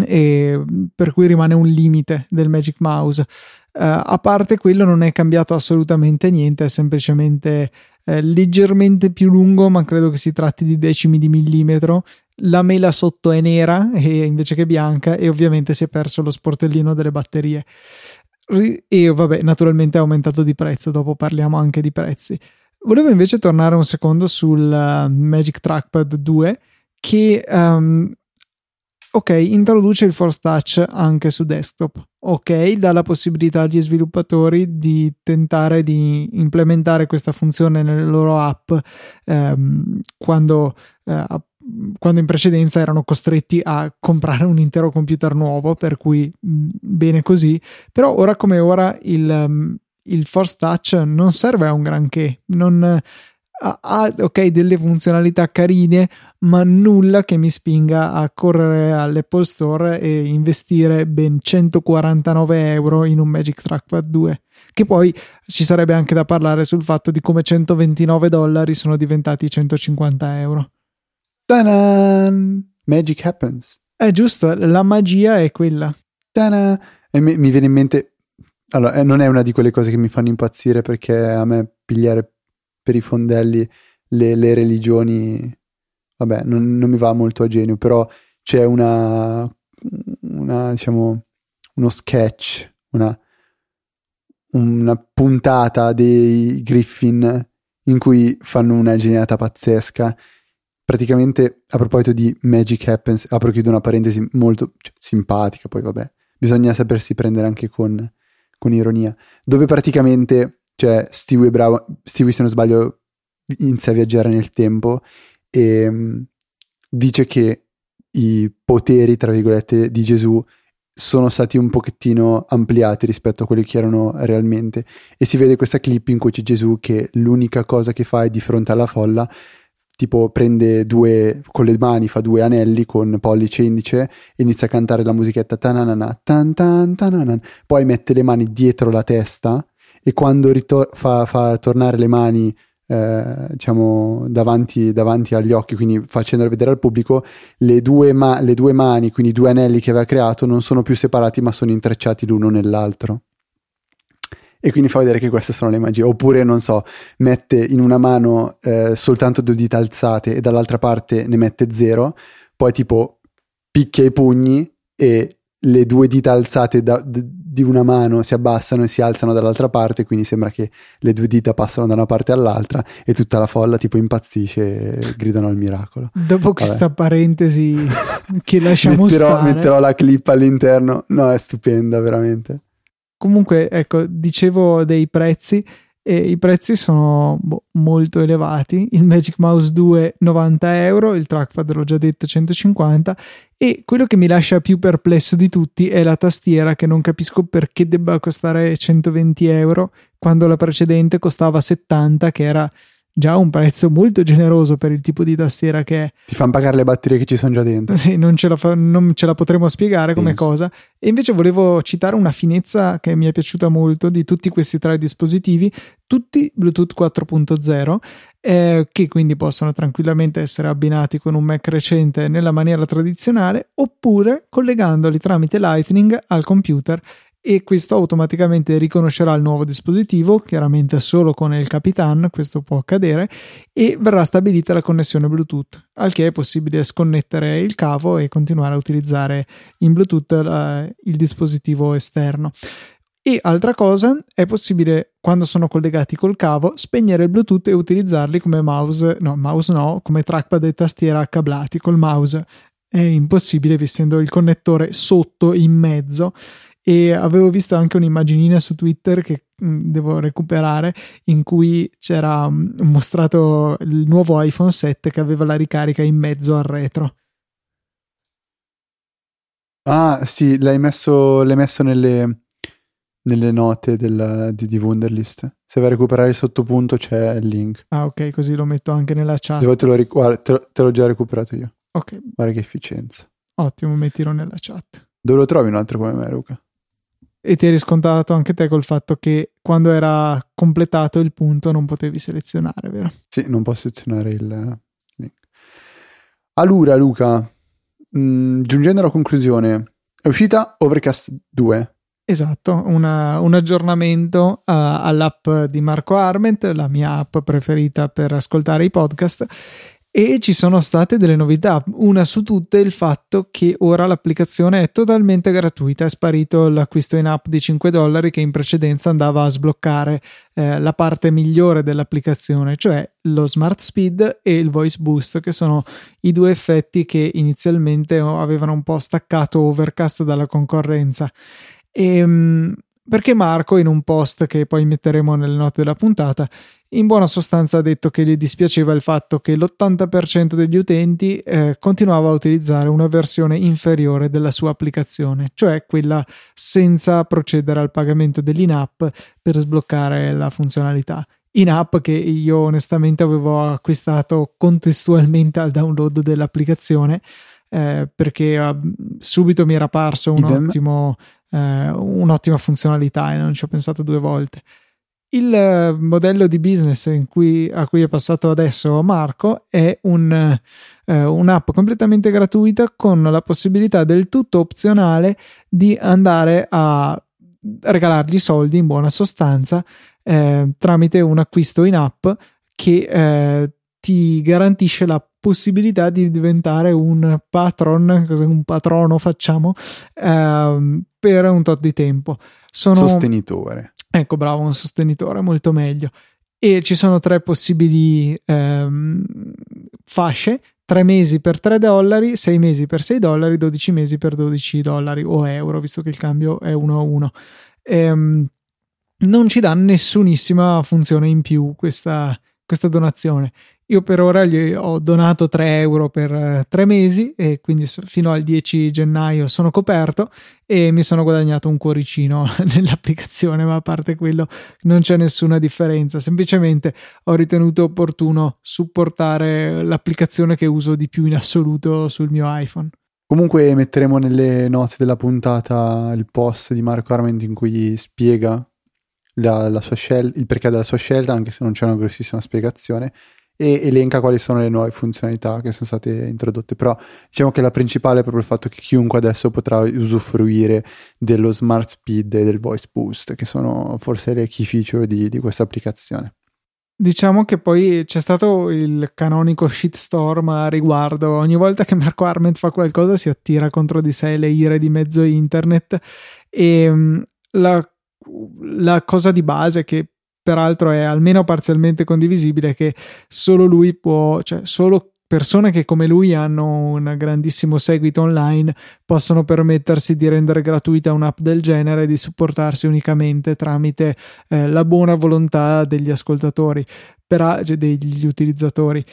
e per cui rimane un limite del Magic Mouse. Uh, a parte quello non è cambiato assolutamente niente, è semplicemente eh, leggermente più lungo, ma credo che si tratti di decimi di millimetro. La mela sotto è nera e, invece che bianca e ovviamente si è perso lo sportellino delle batterie. E vabbè, naturalmente è aumentato di prezzo, dopo parliamo anche di prezzi. Volevo invece tornare un secondo sul uh, Magic Trackpad 2 che um, ok, introduce il Force Touch anche su desktop. Ok, dà la possibilità agli sviluppatori di tentare di implementare questa funzione nelle loro app ehm, quando, eh, quando, in precedenza erano costretti a comprare un intero computer nuovo, per cui mh, bene così. Però ora come ora il, um, il Force Touch non serve a un granché. Non, ha, ok delle funzionalità carine ma nulla che mi spinga a correre all'Apple Store e investire ben 149 euro in un Magic Trackpad 2 che poi ci sarebbe anche da parlare sul fatto di come 129 dollari sono diventati 150 euro Ta-da! Magic happens è giusto la magia è quella Ta-da! e mi, mi viene in mente allora, eh, non è una di quelle cose che mi fanno impazzire perché a me pigliare per i fondelli le, le religioni, vabbè, non, non, mi va molto a genio, però c'è una, una diciamo, uno sketch, una, una puntata dei Griffin in cui fanno una geniata pazzesca. Praticamente, a proposito di Magic Happens, apro e chiudo una parentesi molto cioè, simpatica, poi vabbè, bisogna sapersi prendere anche con, con ironia, dove praticamente cioè Stewie, Brown, Stewie se non sbaglio inizia a viaggiare nel tempo e um, dice che i poteri, tra virgolette, di Gesù sono stati un pochettino ampliati rispetto a quelli che erano realmente. E si vede questa clip in cui c'è Gesù che l'unica cosa che fa è di fronte alla folla tipo prende due con le mani fa due anelli con pollice e indice inizia a cantare la musichetta tananana tan tan tananan poi mette le mani dietro la testa e quando ritor- fa, fa, tornare le mani eh, diciamo davanti, davanti, agli occhi, quindi facendole vedere al pubblico, le due, ma- le due mani, quindi due anelli che aveva creato, non sono più separati ma sono intrecciati l'uno nell'altro e quindi fa vedere che queste sono le magie. Oppure, non so, mette in una mano eh, soltanto due dita alzate e dall'altra parte ne mette zero, poi tipo picchia i pugni e le due dita alzate da, di una mano si abbassano e si alzano dall'altra parte, quindi sembra che le due dita passano da una parte all'altra e tutta la folla tipo impazzisce e gridano al miracolo. Dopo Vabbè. questa parentesi <laughs> che lasciamo metterò, stare. Metterò la clip all'interno, no è stupenda veramente. Comunque ecco, dicevo dei prezzi e i prezzi sono boh, molto elevati. Il Magic Mouse 2 90 euro, il trackpad l'ho già detto 150 e quello che mi lascia più perplesso di tutti è la tastiera che non capisco perché debba costare 120 euro quando la precedente costava 70 che era già un prezzo molto generoso per il tipo di tastiera che è. Ti fanno pagare le batterie che ci sono già dentro. Sì, non ce la, fa, non ce la potremo spiegare come Penso. cosa. E invece volevo citare una finezza che mi è piaciuta molto di tutti questi tre dispositivi, tutti Bluetooth 4.0. Eh, che quindi possono tranquillamente essere abbinati con un Mac recente nella maniera tradizionale oppure collegandoli tramite Lightning al computer e questo automaticamente riconoscerà il nuovo dispositivo, chiaramente solo con il Capitan, questo può accadere, e verrà stabilita la connessione Bluetooth, al che è possibile sconnettere il cavo e continuare a utilizzare in Bluetooth uh, il dispositivo esterno. E altra cosa, è possibile quando sono collegati col cavo spegnere il Bluetooth e utilizzarli come mouse, no, mouse no, come trackpad e tastiera cablati col mouse. È impossibile essendo il connettore sotto in mezzo e avevo visto anche un'immaginina su Twitter che mm, devo recuperare in cui c'era mm, mostrato il nuovo iPhone 7 che aveva la ricarica in mezzo al retro. Ah, sì, l'hai messo, l'hai messo nelle, nelle note della, di, di Wunderlist. Se vai a recuperare il sottopunto c'è il link. Ah, ok, così lo metto anche nella chat. Devo, te, lo, guarda, te, lo, te l'ho già recuperato io. Ok. Guarda che efficienza. Ottimo, mettilo nella chat. Dove lo trovi un altro come me, Luca? E ti eri scontato anche te col fatto che quando era completato il punto non potevi selezionare, vero? Sì, non posso selezionare il link. Allora, Luca, mh, mm, giungendo alla conclusione, è uscita Overcast 2. Esatto, una, un aggiornamento uh, all'app di Marco Arment, la mia app preferita per ascoltare i podcast e ci sono state delle novità. Una su tutte il fatto che ora l'applicazione è totalmente gratuita. È sparito l'acquisto in app di 5 dollari che in precedenza andava a sbloccare eh, la parte migliore dell'applicazione, cioè lo smart speed e il voice boost, che sono i due effetti che inizialmente avevano un po' staccato Overcast dalla concorrenza. E, ehm, perché Marco, in un post che poi metteremo nelle note della puntata, in buona sostanza ha detto che gli dispiaceva il fatto che l'80% degli utenti eh, continuava a utilizzare una versione inferiore della sua applicazione, cioè quella senza procedere al pagamento dell'in-app per sbloccare la funzionalità. In-app che io onestamente avevo acquistato contestualmente al download dell'applicazione eh, perché uh, subito mi era parso un ottimo, eh, un'ottima funzionalità e non ci ho pensato due volte. Il eh, modello di business cui, a cui è passato adesso Marco è un, eh, un'app completamente gratuita con la possibilità del tutto opzionale di andare a regalargli soldi in buona sostanza eh, tramite un acquisto in app che eh, ti garantisce la possibilità di diventare un patron, un patrono facciamo, ehm, per un tot di tempo. Sono, sostenitore. Ecco, bravo, un sostenitore, molto meglio. E ci sono tre possibili ehm, fasce, 3 mesi per 3 dollari, 6 mesi per 6 dollari, 12 mesi per 12 dollari o euro, visto che il cambio è 1 a 1. Ehm, non ci dà nessunissima funzione in più questa, questa donazione. Io per ora gli ho donato 3 euro per eh, tre mesi e quindi fino al 10 gennaio sono coperto e mi sono guadagnato un cuoricino <laughs> nell'applicazione, ma a parte quello non c'è nessuna differenza. Semplicemente ho ritenuto opportuno supportare l'applicazione che uso di più in assoluto sul mio iPhone. Comunque metteremo nelle note della puntata il post di Marco Arment in cui spiega la, la scel- il perché della sua scelta, anche se non c'è una grossissima spiegazione e elenca quali sono le nuove funzionalità che sono state introdotte. Però diciamo che la principale è proprio il fatto che chiunque adesso potrà usufruire dello smart speed e del voice boost, che sono forse le key feature di, di questa applicazione. Diciamo che poi c'è stato il canonico shitstorm a riguardo. Ogni volta che Marco Arment fa qualcosa si attira contro di sé le ire di mezzo internet e mm, la, la cosa di base che peraltro è almeno parzialmente condivisibile che solo lui può, cioè solo persone che come lui hanno un grandissimo seguito online possono permettersi di rendere gratuita un'app del genere e di supportarsi unicamente tramite eh, la buona volontà degli ascoltatori, per, cioè degli utilizzatori.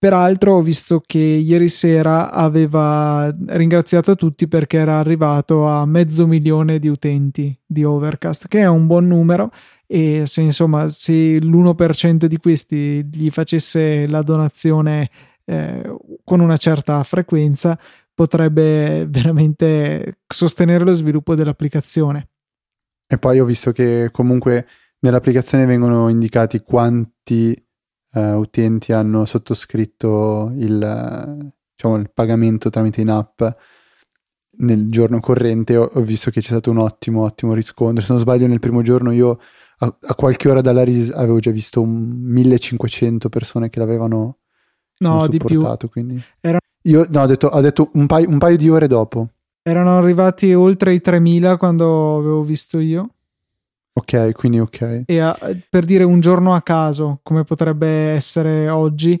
Peraltro ho visto che ieri sera aveva ringraziato tutti perché era arrivato a mezzo milione di utenti di Overcast, che è un buon numero e se insomma se l'1% di questi gli facesse la donazione eh, con una certa frequenza potrebbe veramente sostenere lo sviluppo dell'applicazione. E poi ho visto che comunque nell'applicazione vengono indicati quanti uh, utenti hanno sottoscritto il, diciamo, il, pagamento tramite in app nel giorno corrente. Ho, ho, visto che c'è stato un ottimo, ottimo riscontro. Se non sbaglio, nel primo giorno io a, a qualche ora dalla RIS avevo già visto un 1500 persone che l'avevano no, di più. Quindi... Era... Io no, ho detto, ho detto un, paio, un paio di ore dopo. Erano arrivati oltre i 3000 quando avevo visto io. Ok, quindi ok. E a, per dire un giorno a caso, come potrebbe essere oggi,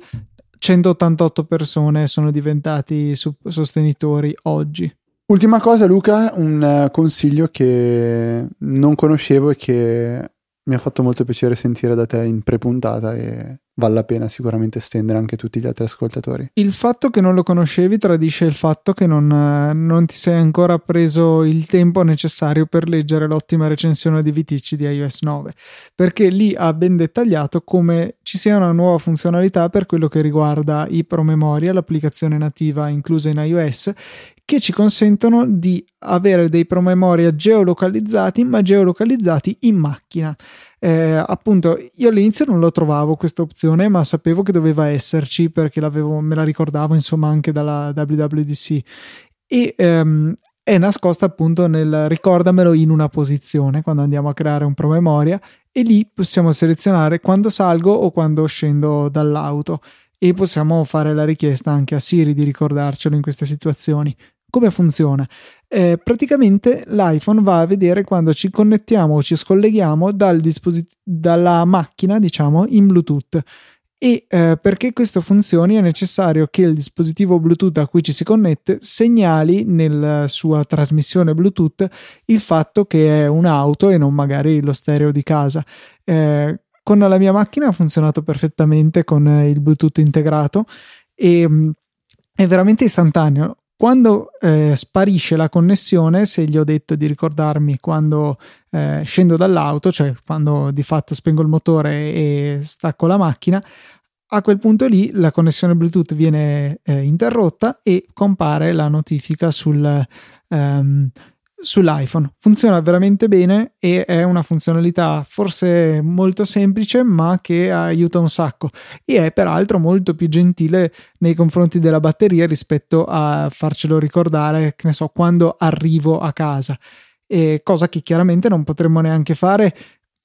188 persone sono diventati sostenitori oggi. Ultima cosa, Luca, un uh, consiglio che non conoscevo e che mi ha fatto molto piacere sentire da te in pre-puntata e vale la pena sicuramente estendere anche tutti gli altri ascoltatori. Il fatto che non lo conoscevi tradisce il fatto che non, non, ti sei ancora preso il tempo necessario per leggere l'ottima recensione di Viticci di iOS 9, perché lì ha ben dettagliato come ci sia una nuova funzionalità per quello che riguarda i promemoria, l'applicazione nativa inclusa in iOS, che ci consentono di avere dei promemoria geolocalizzati, ma geolocalizzati in macchina. Eh, appunto, io all'inizio non lo trovavo questa opzione, ma sapevo che doveva esserci perché me la ricordavo insomma anche dalla WWDC. E ehm, è nascosta appunto nel ricordamelo in una posizione quando andiamo a creare un promemoria e lì possiamo selezionare quando salgo o quando scendo dall'auto e possiamo fare la richiesta anche a Siri di ricordarcelo in queste situazioni. Come funziona? Eh, praticamente l'iPhone va a vedere quando ci connettiamo o ci scolleghiamo dal disposit- dalla macchina, diciamo, in Bluetooth. E eh, perché questo funzioni è necessario che il dispositivo Bluetooth a cui ci si connette segnali nella sua trasmissione Bluetooth il fatto che è un'auto e non magari lo stereo di casa. Eh, con la mia macchina ha funzionato perfettamente con il Bluetooth integrato e mm, è veramente istantaneo. Quando eh, sparisce la connessione, se gli ho detto di ricordarmi quando eh, scendo dall'auto, cioè quando di fatto spengo il motore e stacco la macchina, a quel punto lì la connessione Bluetooth viene eh, interrotta e compare la notifica sul, ehm, sull'iPhone. Funziona veramente bene e è una funzionalità forse molto semplice ma che aiuta un sacco e è peraltro molto più gentile nei confronti della batteria rispetto a farcelo ricordare, che ne so, quando arrivo a casa. E cosa che chiaramente non potremmo neanche fare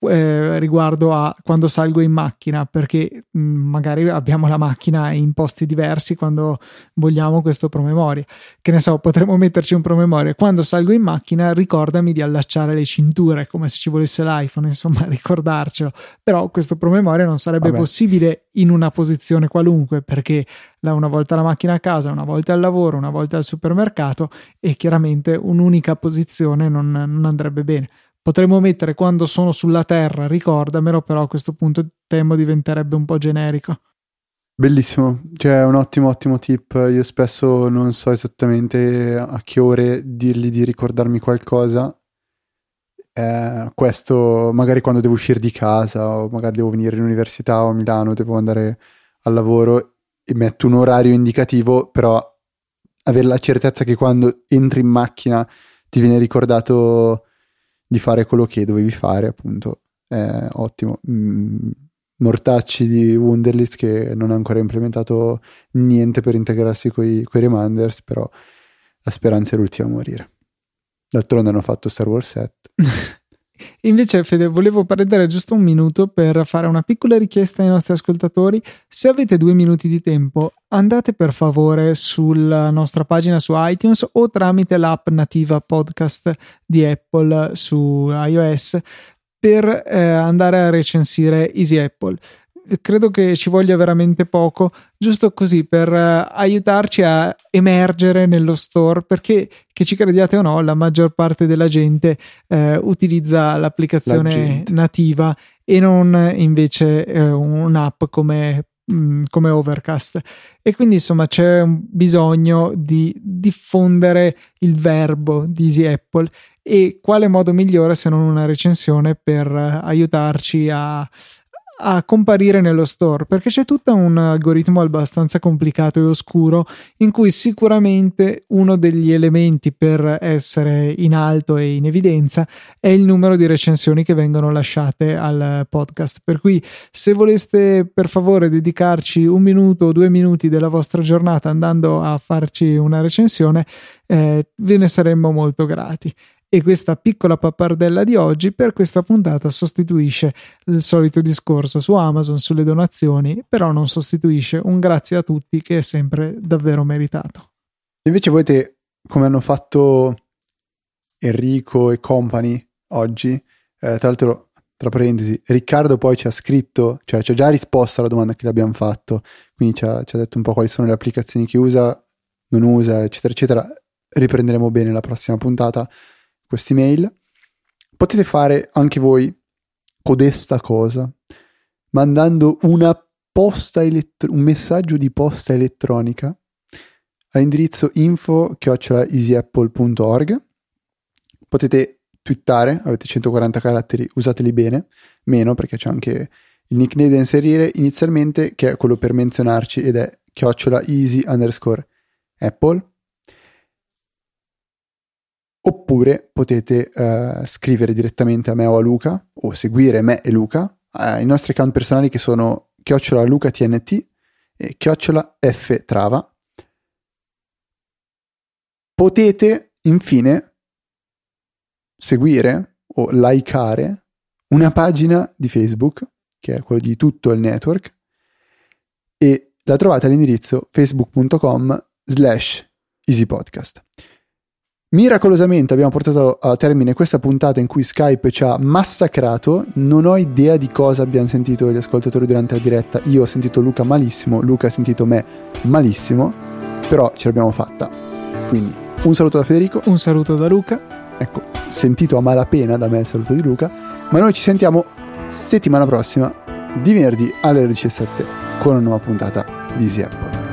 eh, riguardo a quando salgo in macchina, perché mh, mm, magari abbiamo la macchina in posti diversi quando vogliamo questo promemoria. Che ne so, potremmo metterci un promemoria. Quando salgo in macchina, ricordami di allacciare le cinture, come se ci volesse l'iPhone, insomma, <laughs> ricordarcelo. Però questo promemoria non sarebbe Vabbè. possibile in una posizione qualunque, perché una volta la macchina a casa, una volta al lavoro, una volta al supermercato e chiaramente un'unica posizione non, non andrebbe bene. Potremmo mettere quando sono sulla Terra, ricordamelo, però a questo punto temo diventerebbe un po' generico. Bellissimo, cioè un ottimo ottimo tip. Io spesso non so esattamente a che ore dirgli di ricordarmi qualcosa. Eh, questo magari quando devo uscire di casa o magari devo venire in università o a Milano, devo andare al lavoro e metto un orario indicativo, però avere la certezza che quando entri in macchina ti viene ricordato di fare quello che dovevi fare, appunto, è ottimo. Mm, mortacci di Wunderlist che non ha ancora implementato niente per integrarsi con i reminders, però la speranza è l'ultima a morire. D'altronde hanno fatto Star Wars 7. <laughs> Invece, Fede, volevo prendere giusto un minuto per fare una piccola richiesta ai nostri ascoltatori. Se avete due minuti di tempo, andate per favore sulla nostra pagina su iTunes o tramite l'app nativa podcast di Apple su iOS per eh, andare a recensire Easy Apple credo che ci voglia veramente poco, giusto così per uh, aiutarci a emergere nello store, perché che ci crediate o no, la maggior parte della gente uh, utilizza l'applicazione la nativa e non invece uh, un'app come mm, come Overcast. E quindi insomma c'è un bisogno di diffondere il verbo di Easy Apple e quale modo migliore se non una recensione per aiutarci a, a comparire nello store perché c'è tutto un algoritmo abbastanza complicato e oscuro in cui sicuramente uno degli elementi per essere in alto e in evidenza è il numero di recensioni che vengono lasciate al podcast. Per cui se voleste per favore dedicarci un minuto o due minuti della vostra giornata andando a farci una recensione eh, ve ne saremmo molto grati e questa piccola pappardella di oggi per questa puntata sostituisce il solito discorso su Amazon sulle donazioni, però non sostituisce un grazie a tutti che è sempre davvero meritato. Invece volete, come hanno fatto Enrico e company oggi, eh, tra l'altro tra parentesi, Riccardo poi ci ha scritto, cioè ci ha già risposto alla domanda che le abbiamo fatto, quindi ci ha, ci ha, detto un po' quali sono le applicazioni che usa, non usa, eccetera, eccetera. Riprenderemo bene la prossima puntata queste mail, potete fare anche voi codesta cosa, mandando una posta elettro- un messaggio di posta elettronica all'indirizzo info-easyapple.org. Potete twittare, avete 140 caratteri, usateli bene, meno perché c'è anche il nickname da inserire inizialmente che è quello per menzionarci ed è chiocciola easy underscore apple oppure potete uh, scrivere direttamente a me o a Luca o seguire me e Luca uh, i nostri account personali che sono chiocciola Luca TNT e chiocciola F Trava potete infine seguire o likeare una pagina di Facebook che è quello di tutto il network e la trovate all'indirizzo facebook.com slash easypodcast. Miracolosamente abbiamo portato a termine questa puntata in cui Skype ci ha massacrato. Non ho idea di cosa abbiano sentito gli ascoltatori durante la diretta. Io ho sentito Luca malissimo, Luca ha sentito me malissimo, però ce l'abbiamo fatta. Quindi un saluto da Federico. Un saluto da Luca. Ecco, sentito a malapena da me il saluto di Luca. Ma noi ci sentiamo settimana prossima, di venerdì alle 17, con una nuova puntata di Apple.